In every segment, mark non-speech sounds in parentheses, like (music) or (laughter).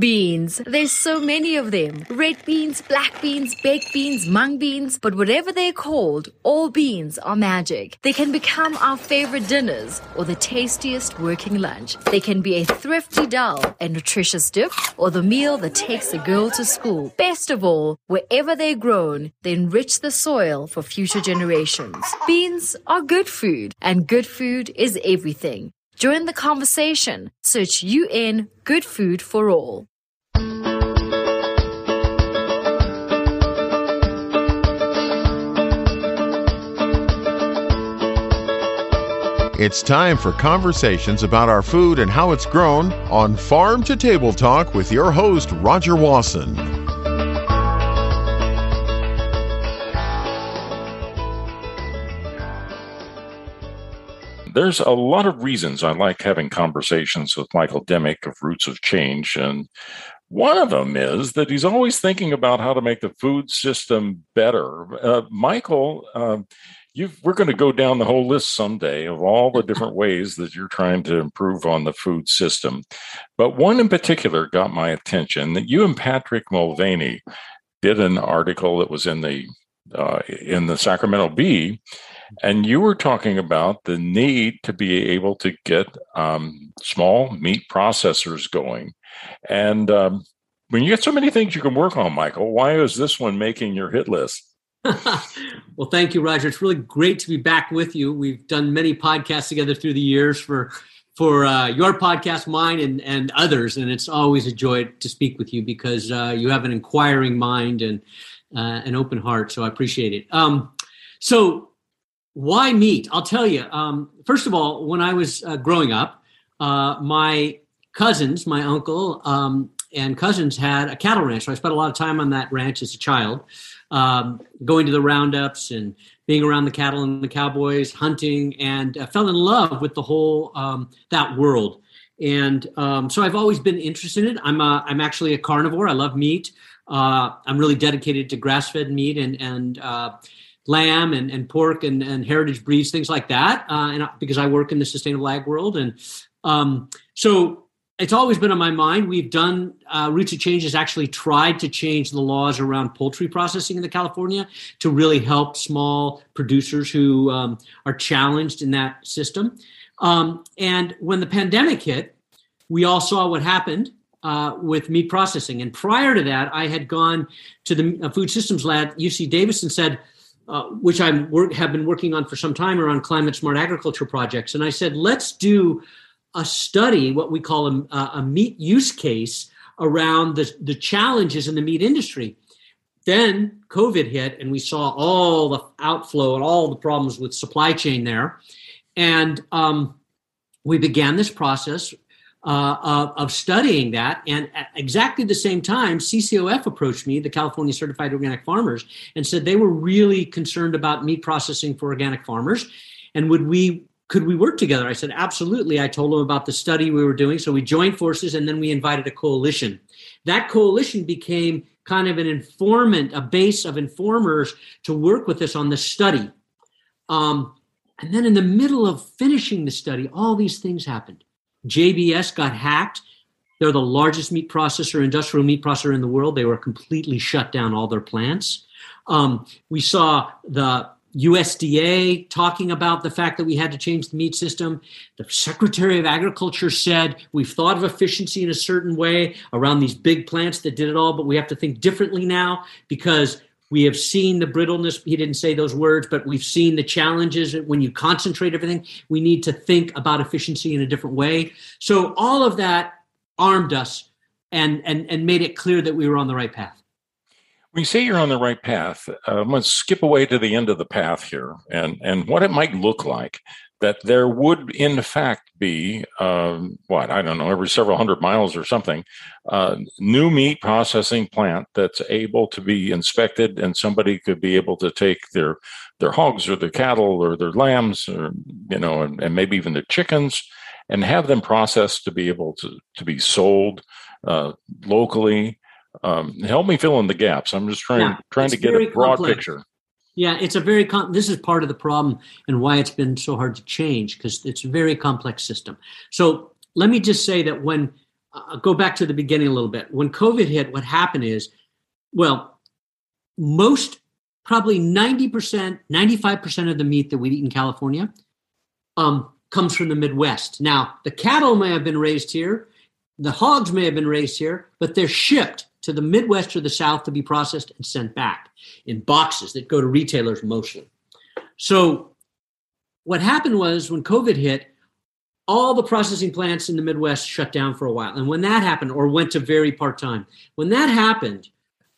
Beans. There's so many of them. Red beans, black beans, baked beans, mung beans, but whatever they're called, all beans are magic. They can become our favorite dinners or the tastiest working lunch. They can be a thrifty dal, a nutritious dip, or the meal that takes a girl to school. Best of all, wherever they're grown, they enrich the soil for future generations. Beans are good food, and good food is everything. Join the conversation. Search UN Good Food for All. It's time for conversations about our food and how it's grown on Farm to Table Talk with your host, Rodger Wasson. There's a lot of reasons I like having conversations with Michael Dimock of Roots of Change. And one of them is that he's always thinking about how to make the food system better. Uh, Michael, uh, we're going to go down the whole list someday of all the different ways that you're trying to improve on the food system. But one in particular got my attention that you and Patrick Mulvaney did an article that was in the uh, in the Sacramento Bee, and you were talking about the need to be able to get um, small meat processors going. And um, when you get so many things you can work on, Michael, why is this one making your hit list? (laughs) well, thank you, Rodger. It's really great to be back with you. We've done many podcasts together through the years for for uh, your podcast, mine, and and others, and it's always a joy to speak with you because uh, you have an inquiring mind and uh, an open heart. So I appreciate it. Um, so why meat? I'll tell you. Um, first of all, when I was uh, growing up, uh, my cousins, my uncle um, and cousins had a cattle ranch. So I spent a lot of time on that ranch as a child um, going to the roundups and being around the cattle and the cowboys, hunting, and uh, fell in love with the whole um, that world. And um, so I've always been interested in it. I'm a, I'm actually a carnivore. I love meat. Uh, I'm really dedicated to grass-fed meat and and uh, lamb and, and pork and, and heritage breeds, things like that. Uh, and because I work in the sustainable ag world, and um, so it's always been on my mind. We've done uh, Roots of Change has actually tried to change the laws around poultry processing in the California to really help small producers who um, are challenged in that system. Um, and when the pandemic hit, we all saw what happened uh, with meat processing. And prior to that, I had gone to the uh, Food Systems Lab, UC Davis, and said, uh, which I have been working on for some time around climate smart agriculture projects. And I said, let's do a study, what we call a, a meat use case around the, the challenges in the meat industry. Then COVID hit, and we saw all the outflow and all the problems with supply chain there. And um, we began this process uh, of, of, studying that. And at exactly the same time, CCOF approached me, the California Certified Organic Farmers, and said they were really concerned about meat processing for organic farmers. And would we could we work together? I said, absolutely. I told them about the study we were doing. So we joined forces and then we invited a coalition. That coalition became kind of an informant, a base of informers to work with us on the study. Um, and then in the middle of finishing the study, all these things happened. JBS got hacked. They're the largest meat processor, industrial meat processor in the world. They were completely shut down all their plants. Um, we saw the USDA talking about the fact that we had to change the meat system. The Secretary of Agriculture said we've thought of efficiency in a certain way around these big plants that did it all, but we have to think differently now because we have seen the brittleness. He didn't say those words, but we've seen the challenges when you concentrate everything. We need to think about efficiency in a different way. So all of that armed us and and and made it clear that we were on the right path. When you say you're on the right path, uh, I'm going to skip away to the end of the path here and, and what it might look like. That there would, in fact, be um, what I don't know, every several hundred miles or something, uh, new meat processing plant that's able to be inspected, and somebody could be able to take their their hogs or their cattle or their lambs, or you know, and, and maybe even their chickens, and have them processed to be able to to be sold uh, locally um, help me fill in the gaps. I'm just trying yeah, trying to get a broad complex. picture. Yeah, it's a very com- this is part of the problem and why it's been so hard to change because it's a very complex system. So let me just say that when I'll go back to the beginning a little bit. When COVID hit, what happened is, well, most probably 90%, 95% of the meat that we eat in California um, comes from the Midwest. Now, the cattle may have been raised here, the hogs may have been raised here, but they're shipped to the Midwest or the South to be processed and sent back in boxes that go to retailers mostly. So, what happened was when COVID hit, all the processing plants in the Midwest shut down for a while. And when that happened, or went to very part time, when that happened,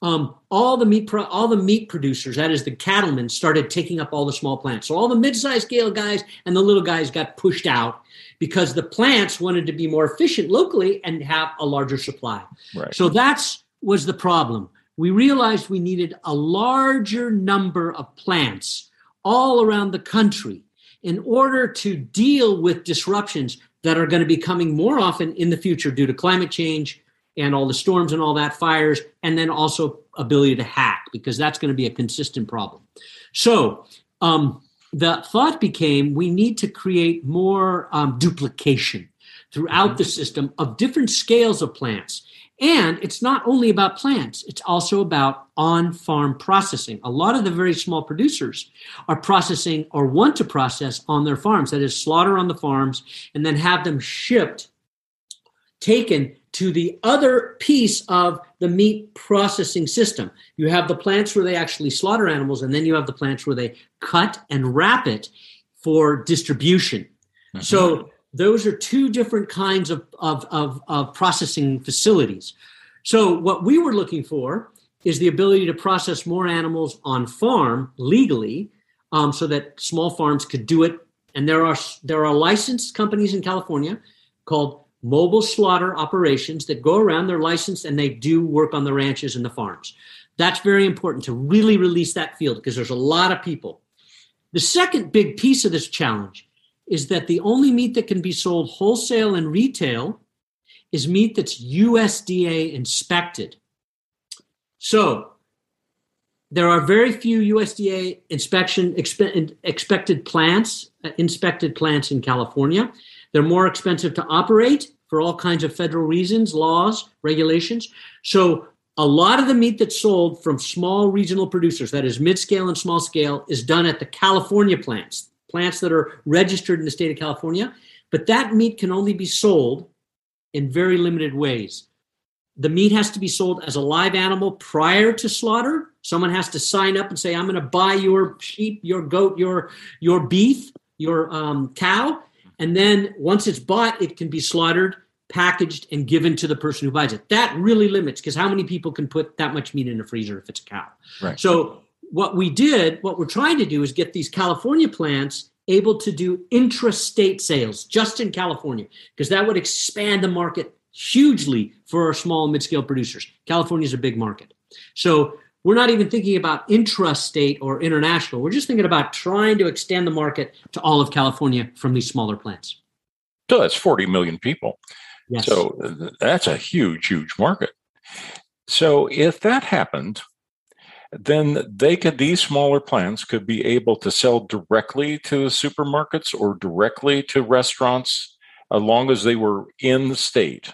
um, all the meat pro- all the meat producers, that is the cattlemen, started taking up all the small plants. So all the mid-sized scale guys and the little guys got pushed out because the plants wanted to be more efficient locally and have a larger supply. Right. So that's was the problem. We realized we needed a larger number of plants all around the country in order to deal with disruptions that are going to be coming more often in the future due to climate change and all the storms and all that fires and then also ability to hack because that's going to be a consistent problem so um, the thought became we need to create more um, duplication throughout mm-hmm. the system of different scales of plants and it's not only about plants, it's also about on farm processing. A lot of the very small producers are processing or want to process on their farms, that is, slaughter on the farms and then have them shipped, taken to the other piece of the meat processing system. You have the plants where they actually slaughter animals, and then you have the plants where they cut and wrap it for distribution. Mm-hmm. So those are two different kinds of, of, of, of processing facilities. So, what we were looking for is the ability to process more animals on farm legally um, so that small farms could do it. And there are, there are licensed companies in California called mobile slaughter operations that go around, they're licensed, and they do work on the ranches and the farms. That's very important to really release that field because there's a lot of people. The second big piece of this challenge is that the only meat that can be sold wholesale and retail is meat that's USDA inspected. So there are very few USDA inspection expe- expected plants, uh, inspected plants in California. They're more expensive to operate for all kinds of federal reasons, laws, regulations. So a lot of the meat that's sold from small regional producers, that is mid scale and small scale, is done at the California plants plants that are registered in the state of California, but that meat can only be sold in very limited ways. The meat has to be sold as a live animal prior to slaughter. Someone has to sign up and say, "I'm going to buy your sheep, your goat, your your beef, your um, cow," and then once it's bought, it can be slaughtered, packaged, and given to the person who buys it. That really limits because how many people can put that much meat in a freezer if it's a cow? Right. So what we did, what we're trying to do is get these California plants able to do intrastate sales just in California, because that would expand the market hugely for our small and mid-scale producers. California is a big market. So we're not even thinking about intrastate or international. We're just thinking about trying to extend the market to all of California from these smaller plants. So that's 40 million people. Yes. So that's a huge, huge market. So if that happened, then they could these smaller plants could be able to sell directly to the supermarkets or directly to restaurants as long as they were in the state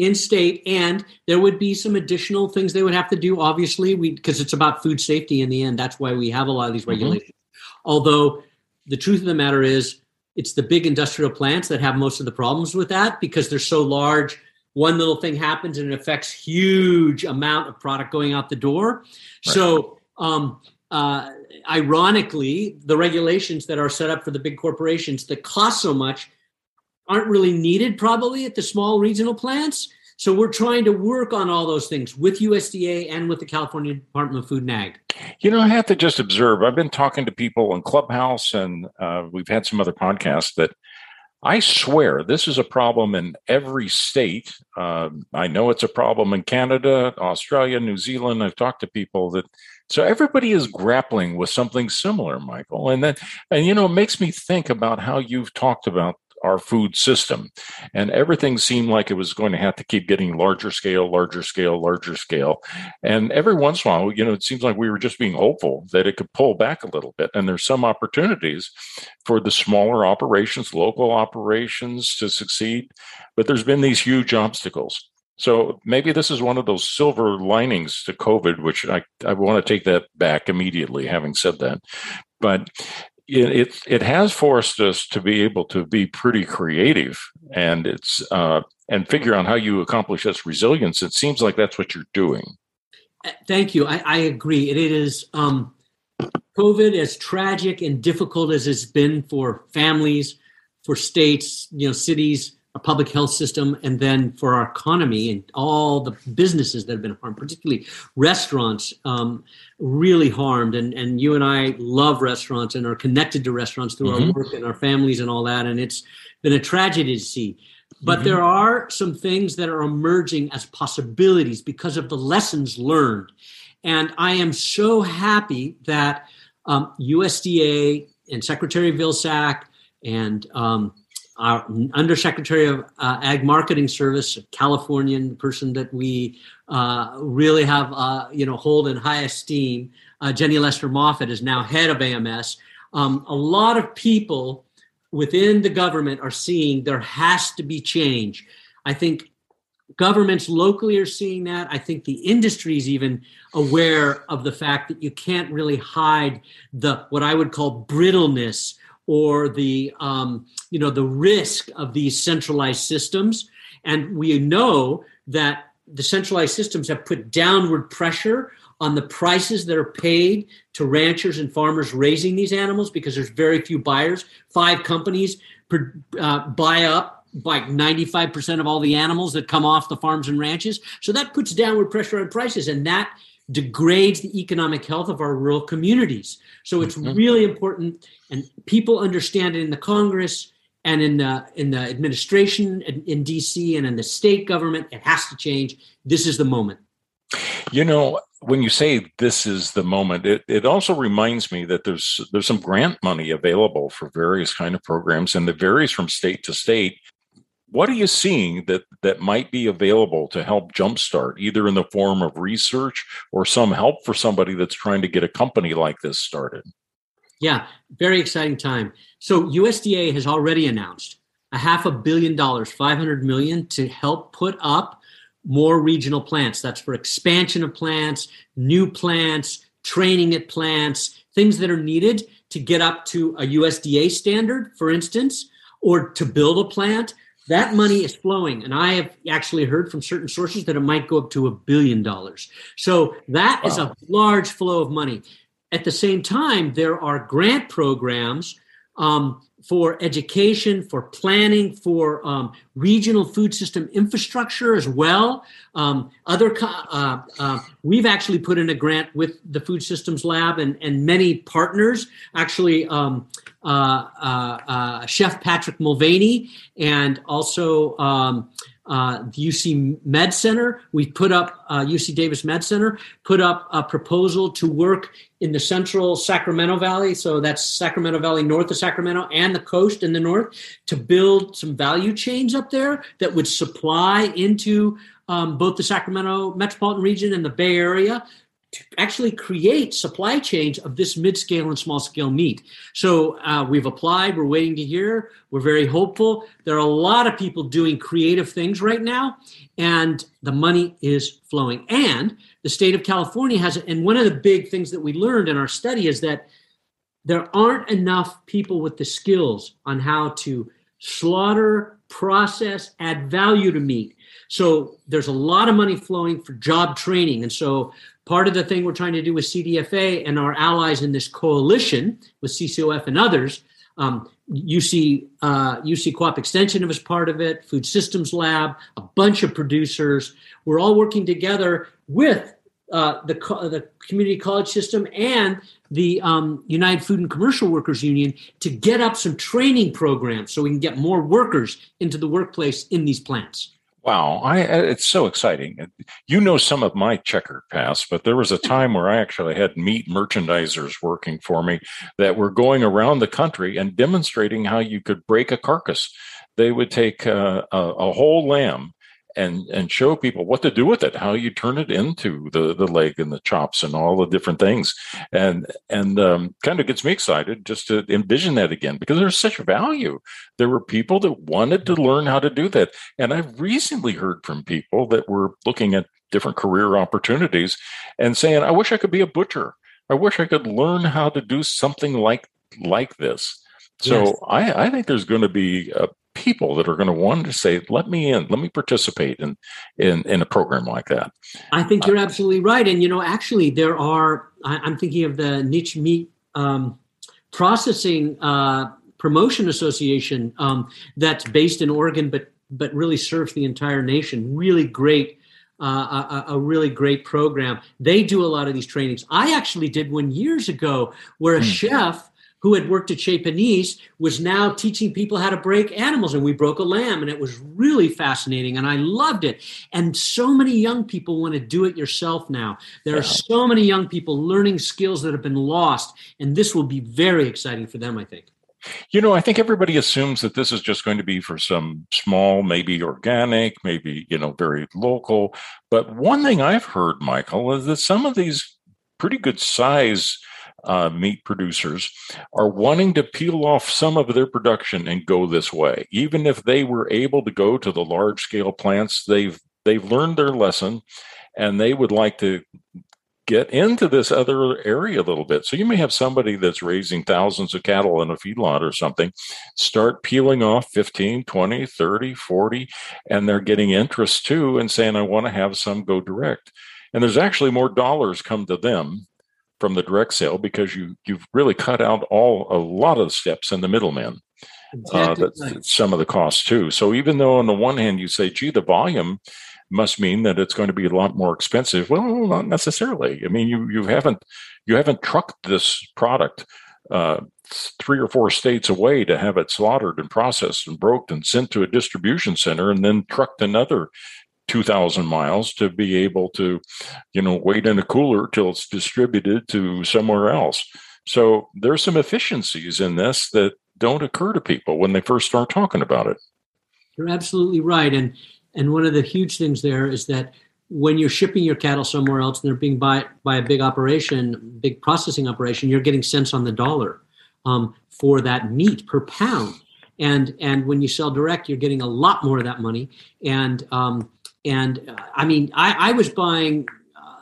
in state and there would be some additional things they would have to do obviously we because it's about food safety in the end that's why we have a lot of these mm-hmm. regulations mm-hmm. although the truth of the matter is it's the big industrial plants that have most of the problems with that because they're so large one little thing happens and it affects huge amount of product going out the door. Right. So, um, uh, ironically, the regulations that are set up for the big corporations that cost so much aren't really needed probably at the small regional plants. So we're trying to work on all those things with USDA and with the California Department of Food and Ag. You know, I have to just observe. I've been talking to people in Clubhouse, and uh, we've had some other podcasts that I swear this is a problem in every state. Uh, I know it's a problem in Canada, Australia, New Zealand. I've talked to people that so everybody is grappling with something similar, Michael. And then, and you know, it makes me think about how you've talked about our food system. And everything seemed like it was going to have to keep getting larger scale, larger scale, larger scale. And every once in a while, you know, it seems like we were just being hopeful that it could pull back a little bit. And there's some opportunities for the smaller operations, local operations to succeed. But there's been these huge obstacles. So maybe this is one of those silver linings to COVID, which I, I want to take that back immediately, having said that. But it, it, has forced us to be able to be pretty creative and it's uh, and figure out how you accomplish this resilience. It seems like that's what you're doing. Uh, thank you. I, I agree. It is um, COVID, as tragic and difficult as it's been for families, for states, you know, cities, our public health system, and then for our economy and all the businesses that have been harmed, particularly restaurants, um, really harmed. And and you and I love restaurants and are connected to restaurants through mm-hmm. our work and our families and all that. And it's been a tragedy to see. But mm-hmm. there are some things that are emerging as possibilities because of the lessons learned. And I am so happy that um, USDA and Secretary Vilsack and um, our undersecretary of uh, ag marketing service a californian person that we uh, really have uh, you know hold in high esteem uh, jenny lester moffitt is now head of ams um, a lot of people within the government are seeing there has to be change. I think governments locally are seeing that. I think the industry is even aware of the fact that you can't really hide the what i would call brittleness or the um, you know the risk of these centralized systems. And we know that the centralized systems have put downward pressure on the prices that are paid to ranchers and farmers raising these animals because there's very few buyers. Five companies uh, buy up like 95% of all the animals that come off the farms and ranches. So that puts downward pressure on prices and that degrades the economic health of our rural communities. So it's mm-hmm. really important, and people understand it in the Congress and in the in the administration in, in DC and in the state government. It has to change. This is the moment. You know, when you say this is the moment, it, it also reminds me that there's there's some grant money available for various kind of programs, and it varies from state to state what are you seeing that that might be available to help jumpstart either in the form of research or some help for somebody that's trying to get a company like this started? Yeah very exciting time. So usda has already announced a half a billion dollars 500 million to help put up more regional plants. That's for expansion of plants new plants training at plants things that are needed to get up to a usda standard for instance or to build a plant that money is flowing. And I have actually heard from certain sources that it might go up to a billion dollars. So that wow. is a large flow of money. At the same time, there are grant programs um, for education, for planning, for um, regional food system infrastructure as well. Um, other, uh, uh, we've actually put in a grant with the Food Systems Lab and, and many partners. Actually, um, uh, uh, uh, Chef Patrick Mulvaney and also um, uh, the UC Med Center. We put up uh, UC Davis Med Center put up a proposal to work in the central Sacramento Valley, so that's Sacramento Valley north of Sacramento and the coast in the north, to build some value chains up there that would supply into um, both the Sacramento metropolitan region and the Bay Area to actually create supply chains of this mid-scale and small-scale meat. So uh, we've applied. We're waiting to hear. We're very hopeful. There are a lot of people doing creative things right now, and the money is flowing. And the state of California has, and one of the big things that we learned in our study is that there aren't enough people with the skills on how to slaughter, process, add value to meat. So there's a lot of money flowing for job training. And so part of the thing we're trying to do with CDFA and our allies in this coalition with CCOF and others, um, UC uh, UC Co-op Extension was part of it, Food Systems Lab, a bunch of producers. We're all working together with uh, the the community college system and the um, United Food and Commercial Workers Union to get up some training programs so we can get more workers into the workplace in these plants. Wow, I, it's so exciting. You know some of my checkered past, but there was a (laughs) time where I actually had meat merchandisers working for me that were going around the country and demonstrating how you could break a carcass. They would take a, a, a whole lamb and and show people what to do with it, how you turn it into the the leg and the chops and all the different things, and and um, kind of gets me excited just to envision that again because there's such value. There were people that wanted to learn how to do that, and I've recently heard from people that were looking at different career opportunities and saying, "I wish I could be a butcher. I wish I could learn how to do something like like this." So yes. I, I, think there's going to be a people that are going to want to say, "Let me in, let me participate in in in a program like that." I think you're uh, absolutely right, and you know, actually, there are. I, am thinking of the niche meat um, processing uh, promotion association um, that's based in Oregon, but but really serves the entire nation. Really great. Uh, a, a, really great program. They do a lot of these trainings. I actually did one years ago where a mm. chef who had worked at Chez Panisse was now teaching people how to break animals. And we broke a lamb, and it was really fascinating. And I loved it. And so many young people want to do it yourself now. There yeah. are so many young people learning skills that have been lost. And this will be very exciting for them, I think. You know, I think everybody assumes that this is just going to be for some small, maybe organic, maybe, you know, very local. But one thing I've heard, Michael, is that some of these pretty good size uh, meat producers are wanting to peel off some of their production and go this way. Even if they were able to go to the large scale plants, they've they've learned their lesson, and they would like to get into this other area a little bit. So you may have somebody that's raising thousands of cattle in a feedlot or something, start peeling off 15, 20, 30, 40, and they're getting interest too and saying, I want to have some go direct. And there's actually more dollars come to them from the direct sale because you you've really cut out all a lot of the steps and the middleman. Uh, that's some of the costs too. So even though on the one hand you say, gee, the volume must mean that it's going to be a lot more expensive. Well, not necessarily. I mean, you you haven't you haven't trucked this product uh, three or four states away to have it slaughtered and processed and broke and sent to a distribution center and then trucked another 2,000 miles to be able to, you know, wait in a cooler till it's distributed to somewhere else. So there's some efficiencies in this that don't occur to people when they first start talking about it. You're absolutely right. And and one of the huge things there is that when you're shipping your cattle somewhere else and they're being bought by a big operation, big processing operation, you're getting cents on the dollar um, for that meat per pound. And and when you sell direct, you're getting a lot more of that money. And um, and uh, I mean, I, I was buying. Uh,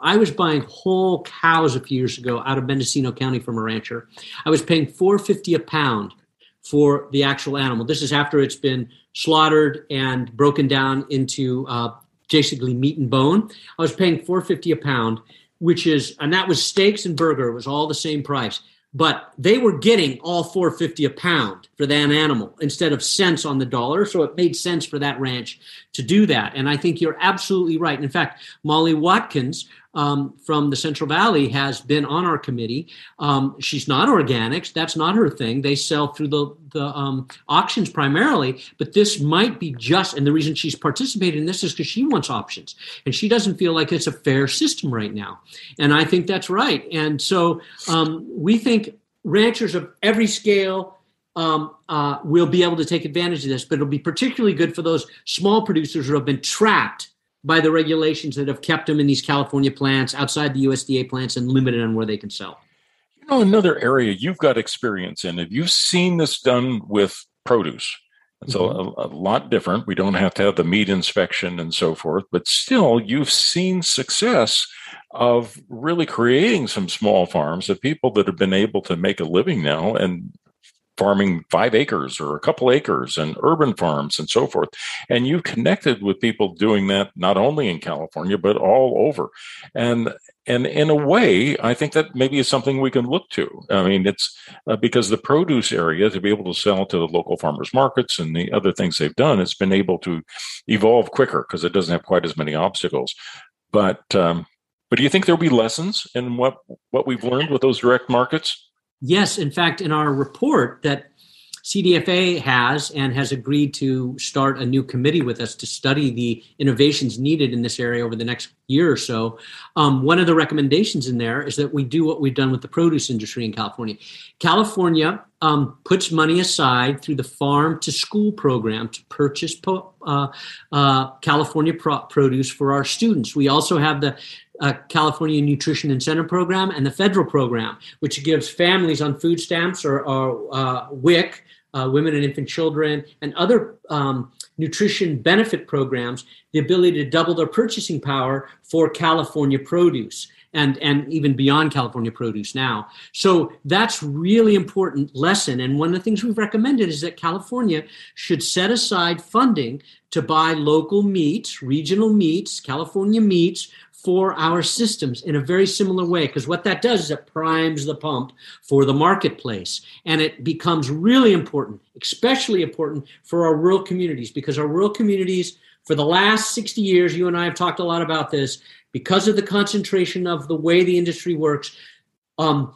I was buying whole cows a few years ago out of Mendocino County from a rancher. I was paying four fifty a pound for the actual animal. This is after it's been slaughtered and broken down into uh, basically meat and bone. I was paying four fifty a pound, which is, and that was steaks and burger. It was all the same price but they were getting all 450 a pound for that animal instead of cents on the dollar. So it made sense for that ranch to do that. And i think you're absolutely right. In fact molly watkins um, from the Central Valley has been on our committee. Um, she's not organics; that's not her thing. They sell through the the um, auctions primarily, but this might be just. And the reason she's participating in this is because she wants options, and she doesn't feel like it's a fair system right now. And I think that's right. And so um, we think ranchers of every scale um, uh, will be able to take advantage of this, but it'll be particularly good for those small producers who have been trapped by the regulations that have kept them in these California plants, outside the USDA plants, and limited on where they can sell. You know, another area you've got experience in, have you seen this done with produce? It's mm-hmm. a, a, lot different. We don't have to have the meat inspection and so forth, but still, you've seen success of really creating some small farms of people that have been able to make a living now and farming five acres or a couple acres and urban farms and so forth. And you've connected with people doing that not only in California, but all over. And and in a way, I think that maybe is something we can look to. I mean, it's uh, because the produce area to be able to sell to the local farmers markets and the other things they've done, it's been able to evolve quicker because it doesn't have quite as many obstacles. But um, but do you think there'll be lessons in what what we've learned with those direct markets? Yes, in fact, in our report that CDFA has and has agreed to start a new committee with us to study the innovations needed in this area over the next year or so. Um, one of the recommendations in there is that we do what we've done with the produce industry in California. California um, puts money aside through the farm to school program to purchase po- uh, uh, California pro- produce for our students. We also have the uh, California Nutrition Incentive Program and the federal program, which gives families on food stamps or, or uh, WIC, uh, women and infant children, and other um, nutrition benefit programs the ability to double their purchasing power for California produce and and even beyond California produce now. So that's really important lesson. And one of the things we've recommended is that California should set aside funding to buy local meats, regional meats, California meats for our systems in a very similar way because what that does is it primes the pump for the marketplace and it becomes really important especially important for our rural communities because our rural communities for the last 60 years you and i have talked a lot about this because of the concentration of the way the industry works, um,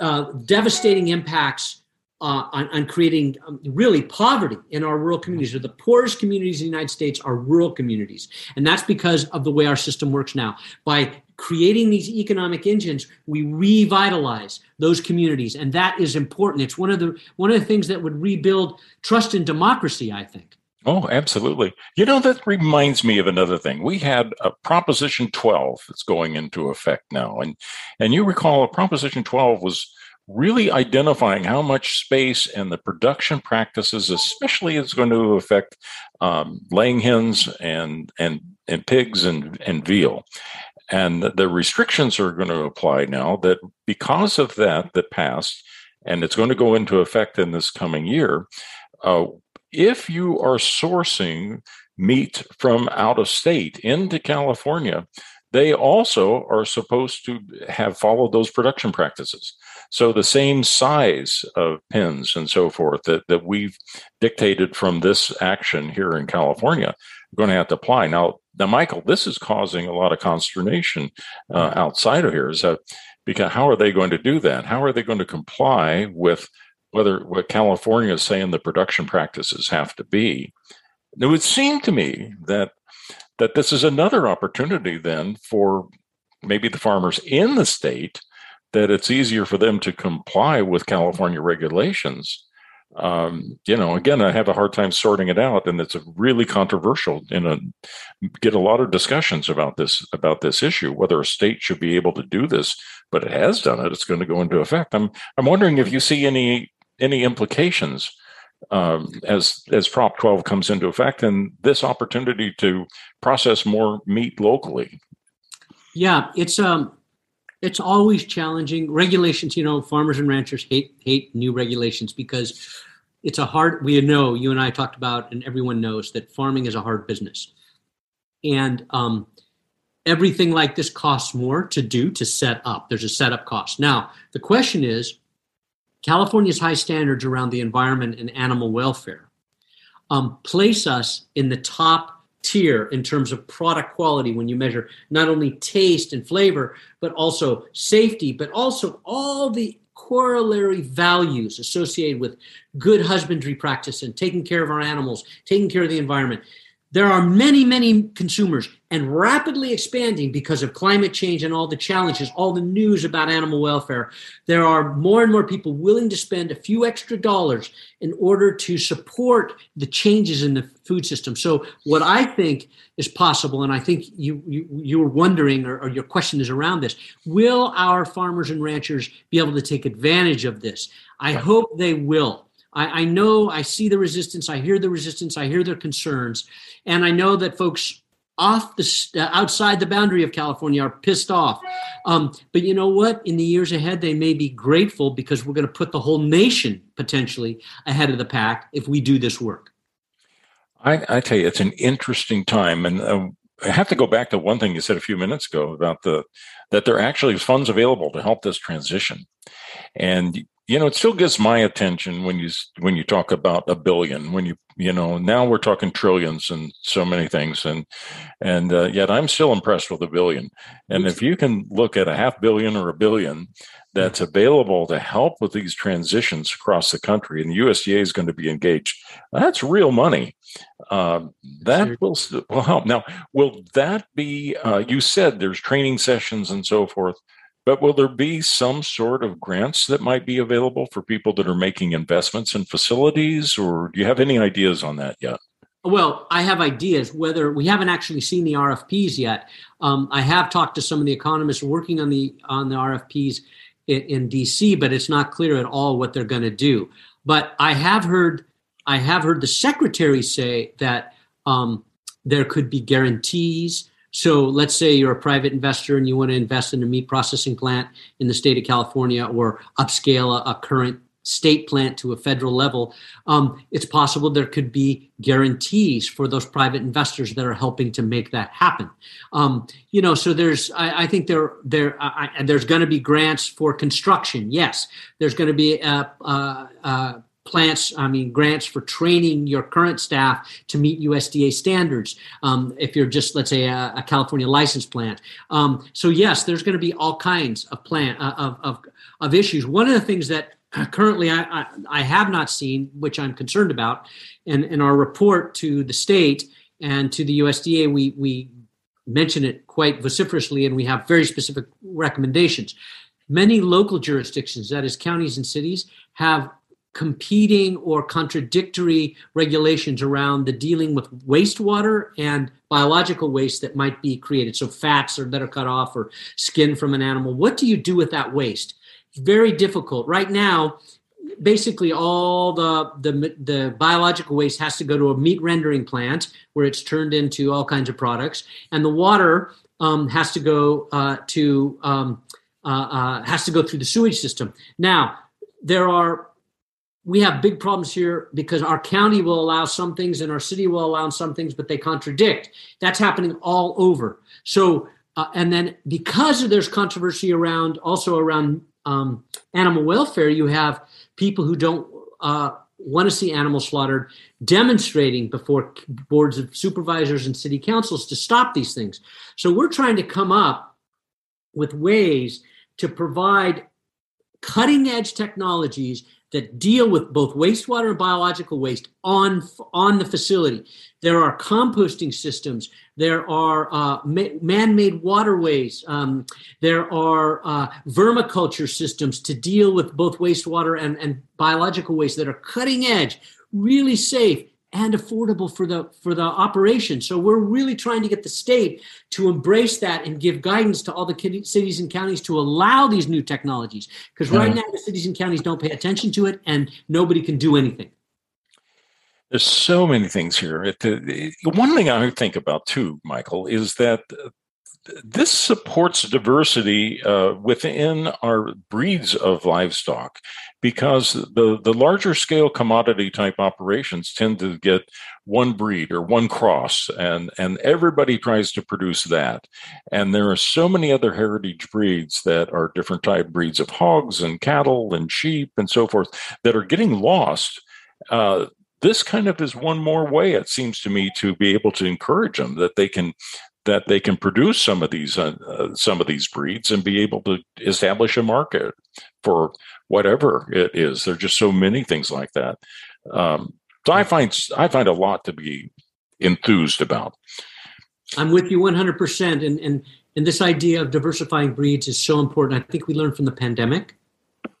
uh, devastating impacts uh, on, on, creating um, really poverty in our rural communities. Or the poorest communities in the United States are rural communities, and that's because of the way our system works now. By creating these economic engines, we revitalize those communities, and that is important. It's one of the one of the things that would rebuild trust in democracy. I think. Oh, absolutely. You know, that reminds me of another thing. We had a Proposition 12 that's going into effect now. And, and you recall Proposition 12 was really identifying how much space and the production practices, especially is going to affect um, laying hens and, and, and pigs and, and veal. And the restrictions are going to apply now that because of that, that passed, and it's going to go into effect in this coming year. Uh, if you are sourcing meat from out of state into California, they also are supposed to have followed those production practices. So the same size of pins and so forth that, that we've dictated from this action here in California are going to have to apply. Now, now, Michael, this is causing a lot of consternation uh, outside of here. Is that because how are they going to do that? How are they going to comply with whether what California is saying the production practices have to be. It would seem to me that that this is another opportunity then for maybe the farmers in the state that it's easier for them to comply with California regulations. Um, you know, again, I have a hard time sorting it out, and it's really controversial. In a get a lot of discussions about this about this issue, whether a state should be able to do this, but it has done it. It's going to go into effect. I'm I'm wondering if you see any any implications um, as as Prop 12 comes into effect and this opportunity to process more meat locally. Yeah, it's um it's always challenging. Regulations, you know, farmers and ranchers hate hate new regulations because it's a hard we know, you and I talked about and everyone knows that farming is a hard business. And um everything like this costs more to do to set up. There's a setup cost. Now, the question is California's high standards around the environment and animal welfare um, place us in the top tier in terms of product quality when you measure not only taste and flavor, but also safety, but also all the corollary values associated with good husbandry practice and taking care of our animals, taking care of the environment. There are many, many consumers and rapidly expanding because of climate change and all the challenges, all the news about animal welfare. There are more and more people willing to spend a few extra dollars in order to support the changes in the food system. So, what I think is possible, and I think you you, you were wondering, or, or your question is around this: Will our farmers and ranchers be able to take advantage of this? I hope they will. I, I know I see the resistance, I hear the resistance, I hear their concerns, and I know that folks off the uh, outside the boundary of California are pissed off. Um, but you know what? In the years ahead, they may be grateful because we're going to put the whole nation potentially ahead of the pack if we do this work. I, I tell you, it's an interesting time, and uh, I have to go back to one thing you said a few minutes ago about the that there actually is funds available to help this transition, and you know, it still gets my attention when you when you talk about a billion. When you you know now we're talking trillions and so many things, and and uh, yet I'm still impressed with a billion. And if you can look at a half billion or a billion that's available to help with these transitions across the country, and the USDA is going to be engaged, that's real money. Uh, that will will help. Now, will that be? Uh, you said there's training sessions and so forth. But will there be some sort of grants that might be available for people that are making investments in facilities, or do you have any ideas on that yet? Well, I have ideas. Whether we haven't actually seen the RFPs yet, um, I have talked to some of the economists working on the on the RFPs in, in DC, but it's not clear at all what they're going to do. But I have heard I have heard the secretary say that um, there could be guarantees so let's say you're a private investor and you want to invest in a meat processing plant in the state of California or upscale a, a current state plant to a federal level. Um, it's possible there could be guarantees for those private investors that are helping to make that happen. Um, you know, so there's, I, I think there, there, I, there's going to be grants for construction. Yes, there's going to be a, a, a plants, I mean, grants for training your current staff to meet USDA standards. Um, if you're just, let's say, a, a California license plant. Um, so yes, there's going to be all kinds of plant uh, of, of, of issues. One of the things that currently I, I, I, have not seen, which I'm concerned about, and in our report to the state and to the USDA, we we mention it quite vociferously, and we have very specific recommendations. Many local jurisdictions, that is counties and cities, have competing or contradictory regulations around the dealing with wastewater and biological waste that might be created. So fats or that are cut off or skin from an animal. What do you do with that waste? It's very difficult. Right now basically all the, the the biological waste has to go to a meat rendering plant where it's turned into all kinds of products. And the water um, has to go uh, to um, uh, uh, has to go through the sewage system. Now there are we have big problems here because our county will allow some things and our city will allow some things, but they contradict. That's happening all over. So, uh, and then because there's controversy around also around um, animal welfare, you have people who don't uh, want to see animals slaughtered demonstrating before boards of supervisors and city councils to stop these things. So, we're trying to come up with ways to provide cutting edge technologies that deal with both wastewater and biological waste on on the facility. There are composting systems. There are uh, man-made waterways. Um, there are uh, vermiculture systems to deal with both wastewater and, and biological waste that are cutting edge, really safe, and affordable for the for the operation. So we're really trying to get the state to embrace that and give guidance to all the cities and counties to allow these new technologies. Because mm-hmm. right now the cities and counties don't pay attention to it, and nobody can do anything. There's so many things here. One thing I think about too, Michael, is that this supports diversity uh, within our breeds of livestock because the, the larger scale commodity type operations tend to get one breed or one cross and, and everybody tries to produce that. And there are so many other heritage breeds that are different type breeds of hogs and cattle and sheep and so forth that are getting lost. Uh, this kind of is one more way it seems to me to be able to encourage them that they can that they can produce some of these uh, uh, some of these breeds and be able to establish a market for whatever it is. There are just so many things like that. Um, so I find I find a lot to be enthused about. I'm with you 100%. And, and, and this idea of diversifying breeds is so important. I think we learned from the pandemic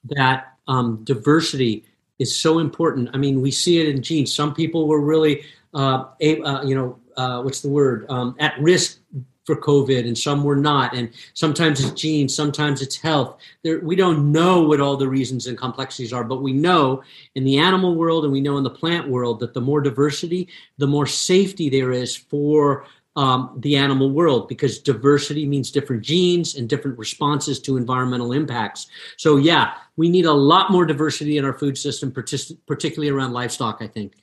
that um, diversity is so important. I mean, we see it in genes. Some people were really, uh, a, uh, you know, uh, what's the word um, at risk for COVID, and some were not. And sometimes it's genes, sometimes it's health. There, we don't know what all the reasons and complexities are, but we know in the animal world and we know in the plant world that the more diversity, the more safety there is for um, the animal world because diversity means different genes and different responses to environmental impacts. So, yeah, we need a lot more diversity in our food system, partic- particularly around livestock, I think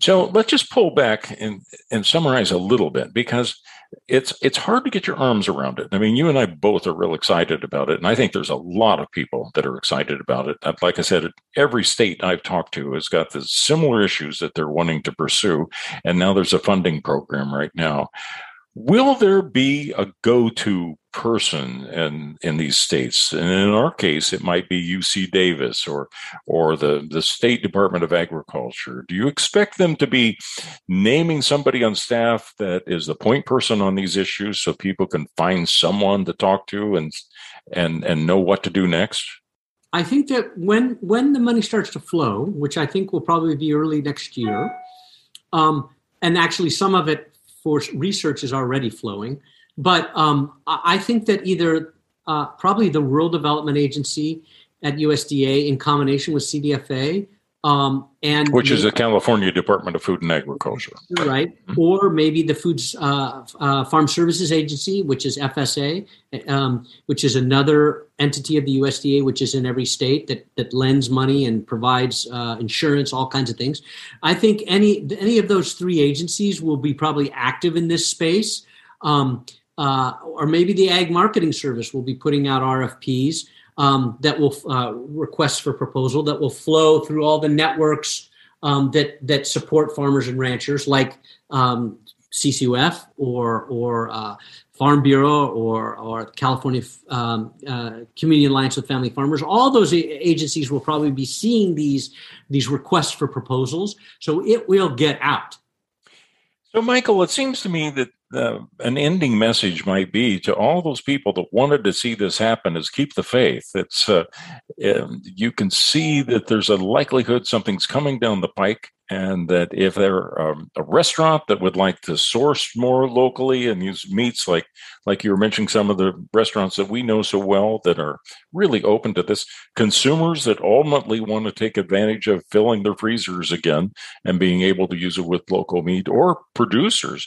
So let's just pull back and, and summarize a little bit because it's it's hard to get your arms around it. I mean, you and I both are real excited about it, and I think there's a lot of people that are excited about it. Like I said, every state I've talked to has got the similar issues that they're wanting to pursue, and now there's a funding program right now. Will there be a go-to person in in these states? And in our case, it might be UC Davis or or the the State Department of Agriculture. Do you expect them to be naming somebody on staff that is the point person on these issues, so people can find someone to talk to and and and know what to do next? I think that when when the money starts to flow, which I think will probably be early next year, um, and actually some of it for research is already flowing. But um, I think that either uh, probably the Rural Development Agency at USDA in combination with CDFA um, and which is the California Department of Food and Agriculture, right? Mm-hmm. Or maybe the Foods uh, uh, Farm Services Agency, which is FSA, um, which is another entity of the USDA, which is in every state that that lends money and provides uh, insurance, all kinds of things. I think any any of those three agencies will be probably active in this space, um, uh, or maybe the Ag Marketing Service will be putting out RFPs um, that will uh, requests for proposal that will flow through all the networks um, that that support farmers and ranchers, like um, CCOF or or uh, Farm Bureau or or California um, uh, Community Alliance with Family Farmers. All those agencies will probably be seeing these these requests for proposals, so it will get out. So, Michael, it seems to me that uh, an ending message might be to all those people that wanted to see this happen is keep the faith. It's uh, um, you can see that there's a likelihood something's coming down the pike, and that if they're um, a restaurant that would like to source more locally and use meats like like you were mentioning some of the restaurants that we know so well that are really open to this consumers that ultimately want to take advantage of filling their freezers again and being able to use it with local meat or producers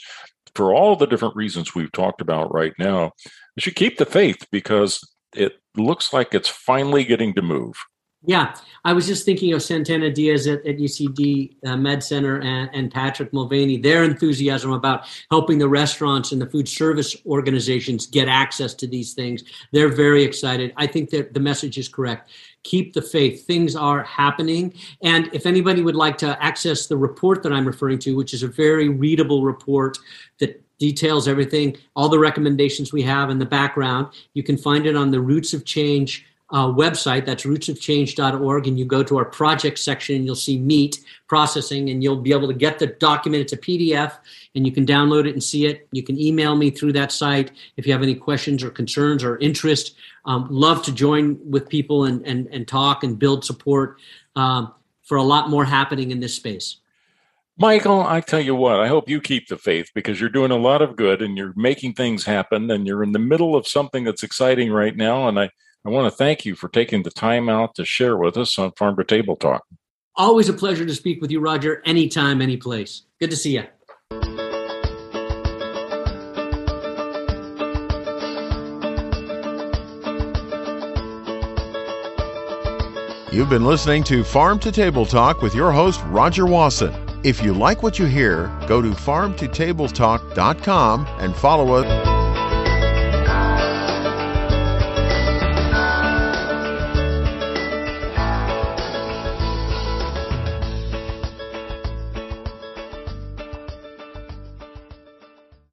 for all the different reasons we've talked about right now you should keep the faith because it looks like it's finally getting to move yeah, I was just thinking of Santana Diaz at, at UCD uh, Med Center and, and, Patrick Mulvaney, their enthusiasm about helping the restaurants and the food service organizations get access to these things. They're very excited. I think that the message is correct. Keep the faith. Things are happening. And if anybody would like to access the report that I'm referring to, which is a very readable report that details everything, all the recommendations we have in the background, you can find it on the Roots of Change uh, website. That's rootsofchange.org. And you go to our project section and you'll see meat processing and you'll be able to get the document. It's a PDF and you can download it and see it. You can email me through that site if you have any questions or concerns or interest. Um, love to join with people and, and, and talk and build support um, for a lot more happening in this space. Michael, I tell you what, I hope you keep the faith because you're doing a lot of good and you're making things happen and you're in the middle of something that's exciting right now. And I, I want to thank you for taking the time out to share with us on Farm to Table Talk. Always a pleasure to speak with you, Rodger, anytime, any place. Good to see you. You've been listening to Farm to Table Talk with your host, Rodger Wasson. If you like what you hear, go to farmtotabletalk.com and follow us.